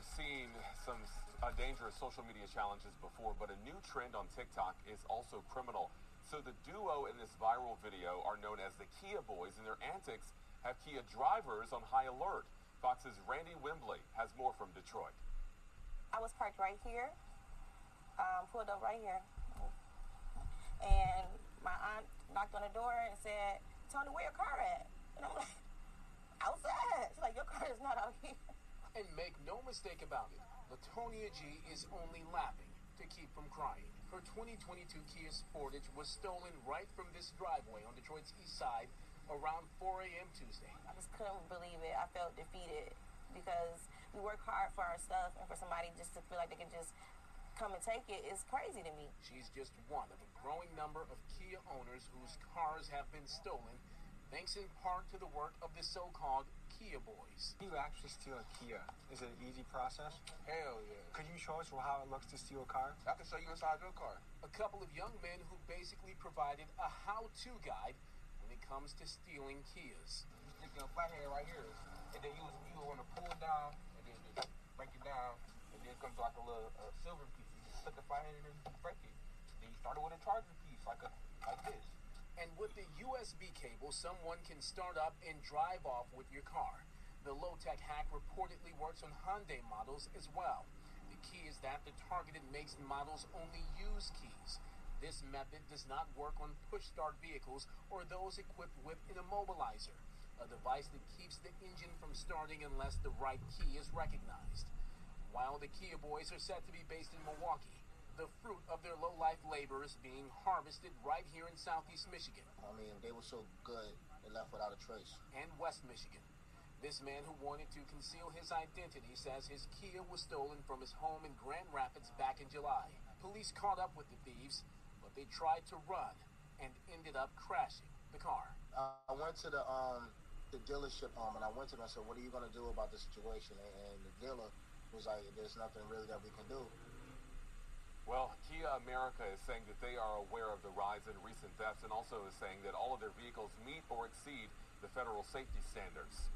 have seen some uh, dangerous social media challenges before, but a new trend on TikTok is also criminal. So the duo in this viral video are known as the Kia Boys, and their antics have Kia drivers on high alert. Fox's Randy Wimbley has more from Detroit. I was parked right here, um, pulled up right here, and my aunt knocked on the door and said, "Tony, where your car at?" And I'm like, "Outside." She's like, "Your car is not out here." And make no mistake about it, Latonia G is only laughing to keep from crying. Her 2022 Kia Sportage was stolen right from this driveway on Detroit's east side around 4 a.m. Tuesday. I just couldn't believe it. I felt defeated because we work hard for our stuff, and for somebody just to feel like they can just come and take it is crazy to me. She's just one of a growing number of Kia owners whose cars have been stolen, thanks in part to the work of the so-called Kia Boys. You actually steal a Kia. Is it an easy process? Hell yeah. Could you show us how it looks to steal a car? I can show you inside your car. A couple of young men who basically provided a how-to guide when it comes to stealing Kias. Stick a flathead right here, and then you you want to pull it down, and then just break it down, and then it comes like a little uh, silver piece. You just stick the flathead in and break it. Then you start it with a charger piece, like a. And with the USB cable, someone can start up and drive off with your car. The low-tech hack reportedly works on Hyundai models as well. The key is that the targeted makes and models only use keys. This method does not work on push-start vehicles or those equipped with an immobilizer, a device that keeps the engine from starting unless the right key is recognized. While the Kia boys are set to be based in Milwaukee, the fruit of their low-life labor is being harvested right here in southeast Michigan. I mean, they were so good, they left without a trace. And West Michigan. This man who wanted to conceal his identity says his Kia was stolen from his home in Grand Rapids back in July. Police caught up with the thieves, but they tried to run and ended up crashing the car. Uh, I went to the um the dealership home and I went to them and said, "What are you gonna do about the situation?" And, and the dealer was like, "There's nothing really that we can do." Well, Kia America is saying that they are aware of the rise in recent thefts and also is saying that all of their vehicles meet or exceed the federal safety standards.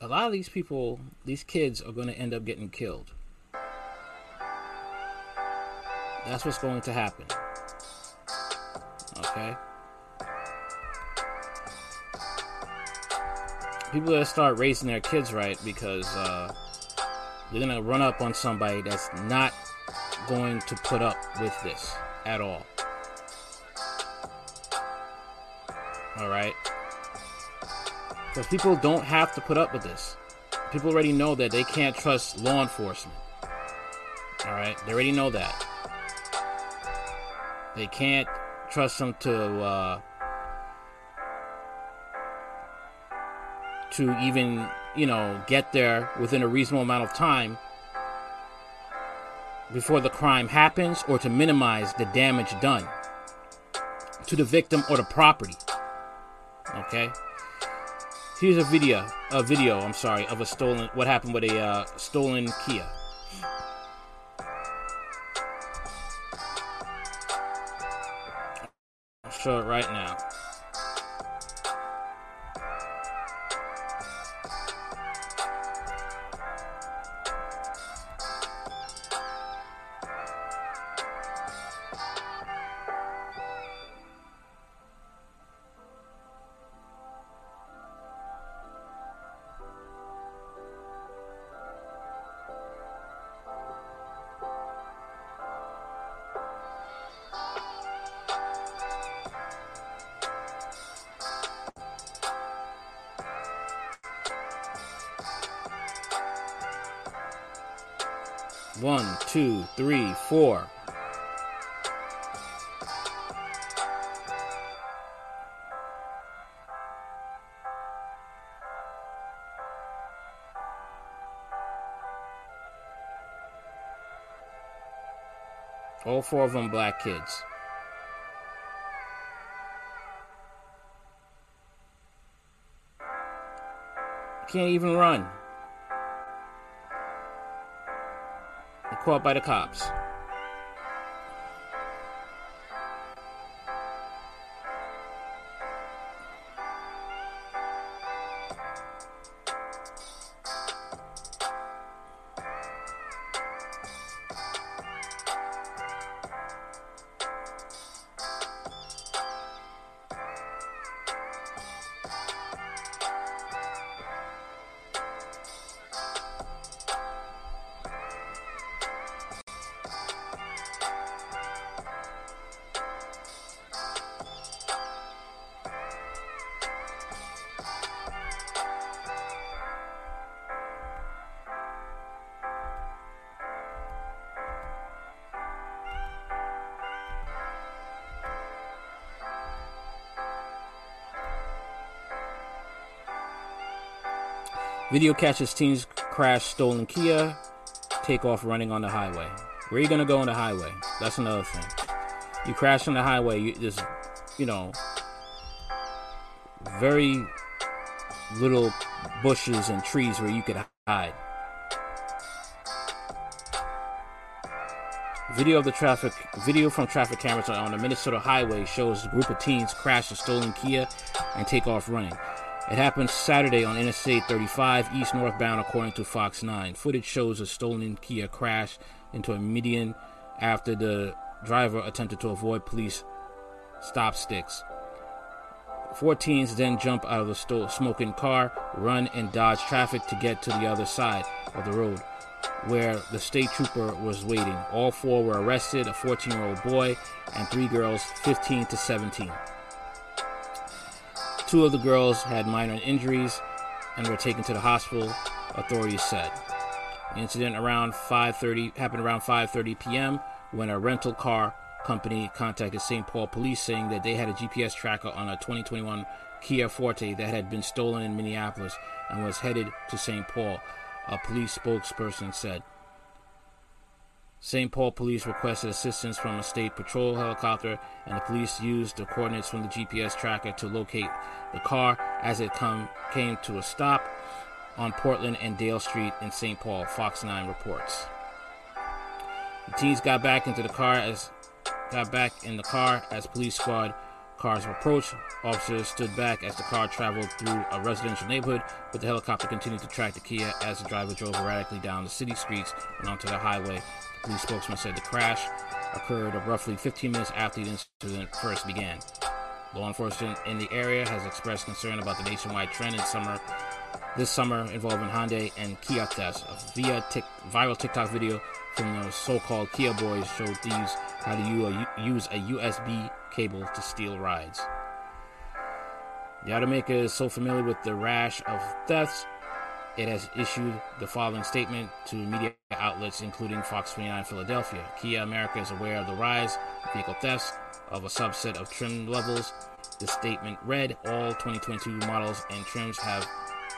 A lot of these people, these kids, are going to end up getting killed. That's what's going to happen. Okay? People that start raising their kids right because uh, they're gonna run up on somebody that's not going to put up with this at all. All right, because people don't have to put up with this. People already know that they can't trust law enforcement. All right, they already know that. They can't trust them to. Uh, to even, you know, get there within a reasonable amount of time before the crime happens or to minimize the damage done to the victim or the property. Okay? Here's a video, a video, I'm sorry, of a stolen what happened with a uh, stolen Kia. I'll show it right now. One, two, three, four. All four of them black kids. Can't even run. Caught by the cops. Video catches teens crash stolen Kia, take off running on the highway. Where are you gonna go on the highway? That's another thing. You crash on the highway, you, there's, you know, very little bushes and trees where you could hide. Video of the traffic video from traffic cameras on the Minnesota highway shows a group of teens crash a stolen Kia and take off running. It happened Saturday on NSA 35 east northbound according to Fox 9. Footage shows a stolen Kia crash into a median after the driver attempted to avoid police stop sticks. Four teens then jump out of the sto- smoking car, run, and dodge traffic to get to the other side of the road where the state trooper was waiting. All four were arrested a 14 year old boy and three girls, 15 to 17. Two of the girls had minor injuries and were taken to the hospital, authorities said. The incident around 5:30 happened around 5:30 p.m. when a rental car company contacted St. Paul police saying that they had a GPS tracker on a 2021 Kia Forte that had been stolen in Minneapolis and was headed to St. Paul a police spokesperson said. St. Paul police requested assistance from a state patrol helicopter, and the police used the coordinates from the GPS tracker to locate the car as it come, came to a stop on Portland and Dale Street in St. Paul, Fox 9 reports. The teens got back into the car as got back in the car as police squad Cars approached. Officers stood back as the car traveled through a residential neighborhood, but the helicopter continued to track the Kia as the driver drove erratically down the city streets and onto the highway. Police spokesman said the crash occurred roughly 15 minutes after the incident first began. Law enforcement in the area has expressed concern about the nationwide trend in summer this summer involving Hyundai and Kia thefts. A via tic- viral TikTok video from the so-called Kia boys showed thieves how to use a USB cable to steal rides. The automaker is so familiar with the rash of thefts, it has issued the following statement to media outlets, including Fox 29 Philadelphia. Kia America is aware of the rise of vehicle thefts of a subset of trim levels. The statement read All 2022 models and trims have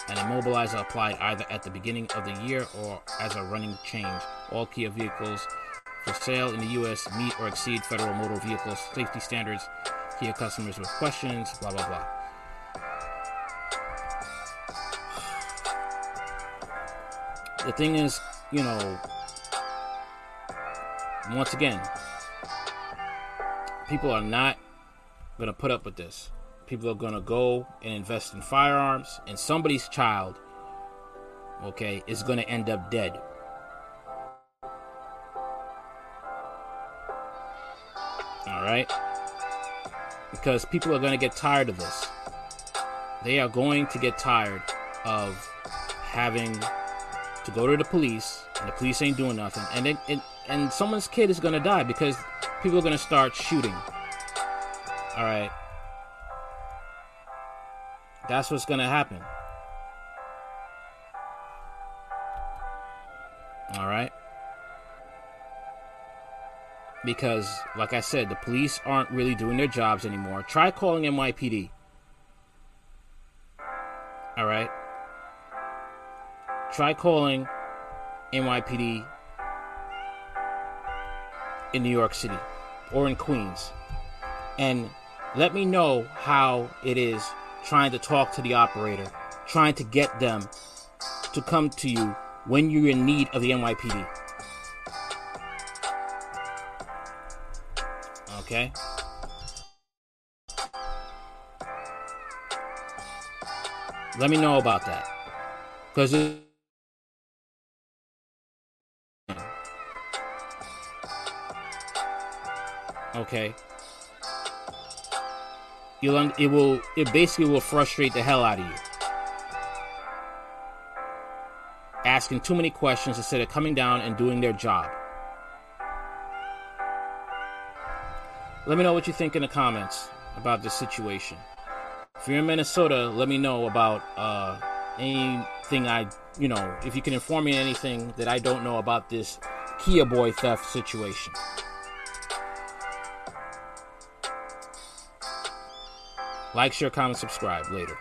an immobilizer applied either at the beginning of the year or as a running change. All Kia vehicles for sale in the U.S. meet or exceed federal motor vehicle safety standards. Kia customers with questions, blah, blah, blah. The thing is, you know, once again, people are not going to put up with this. People are going to go and invest in firearms, and somebody's child, okay, is going to end up dead All right? Because people are going to get tired of this. They are going to get tired of having to go to the police and the police ain't doing nothing and then and, and someone's kid is to die because people are to start shooting. All right. That's what's to happen. All right because, like I said, the police aren't really doing their jobs anymore. Try calling NYPD. All right. Try calling NYPD in New York City or in Queens and let me know how it is trying to talk to the operator, trying to get them to come to you when you're in need of the NYPD. Okay? Let me know about that. Because Okay. You'll it will it basically will frustrate the hell out of you. Asking too many questions instead of coming down and doing their job. Let me know what you think in the comments about this situation. If you're in Minnesota, let me know about uh, anything I, you know, if you can inform me anything that I don't know about this Kia Boy theft situation. Like, share, comment, subscribe. Later.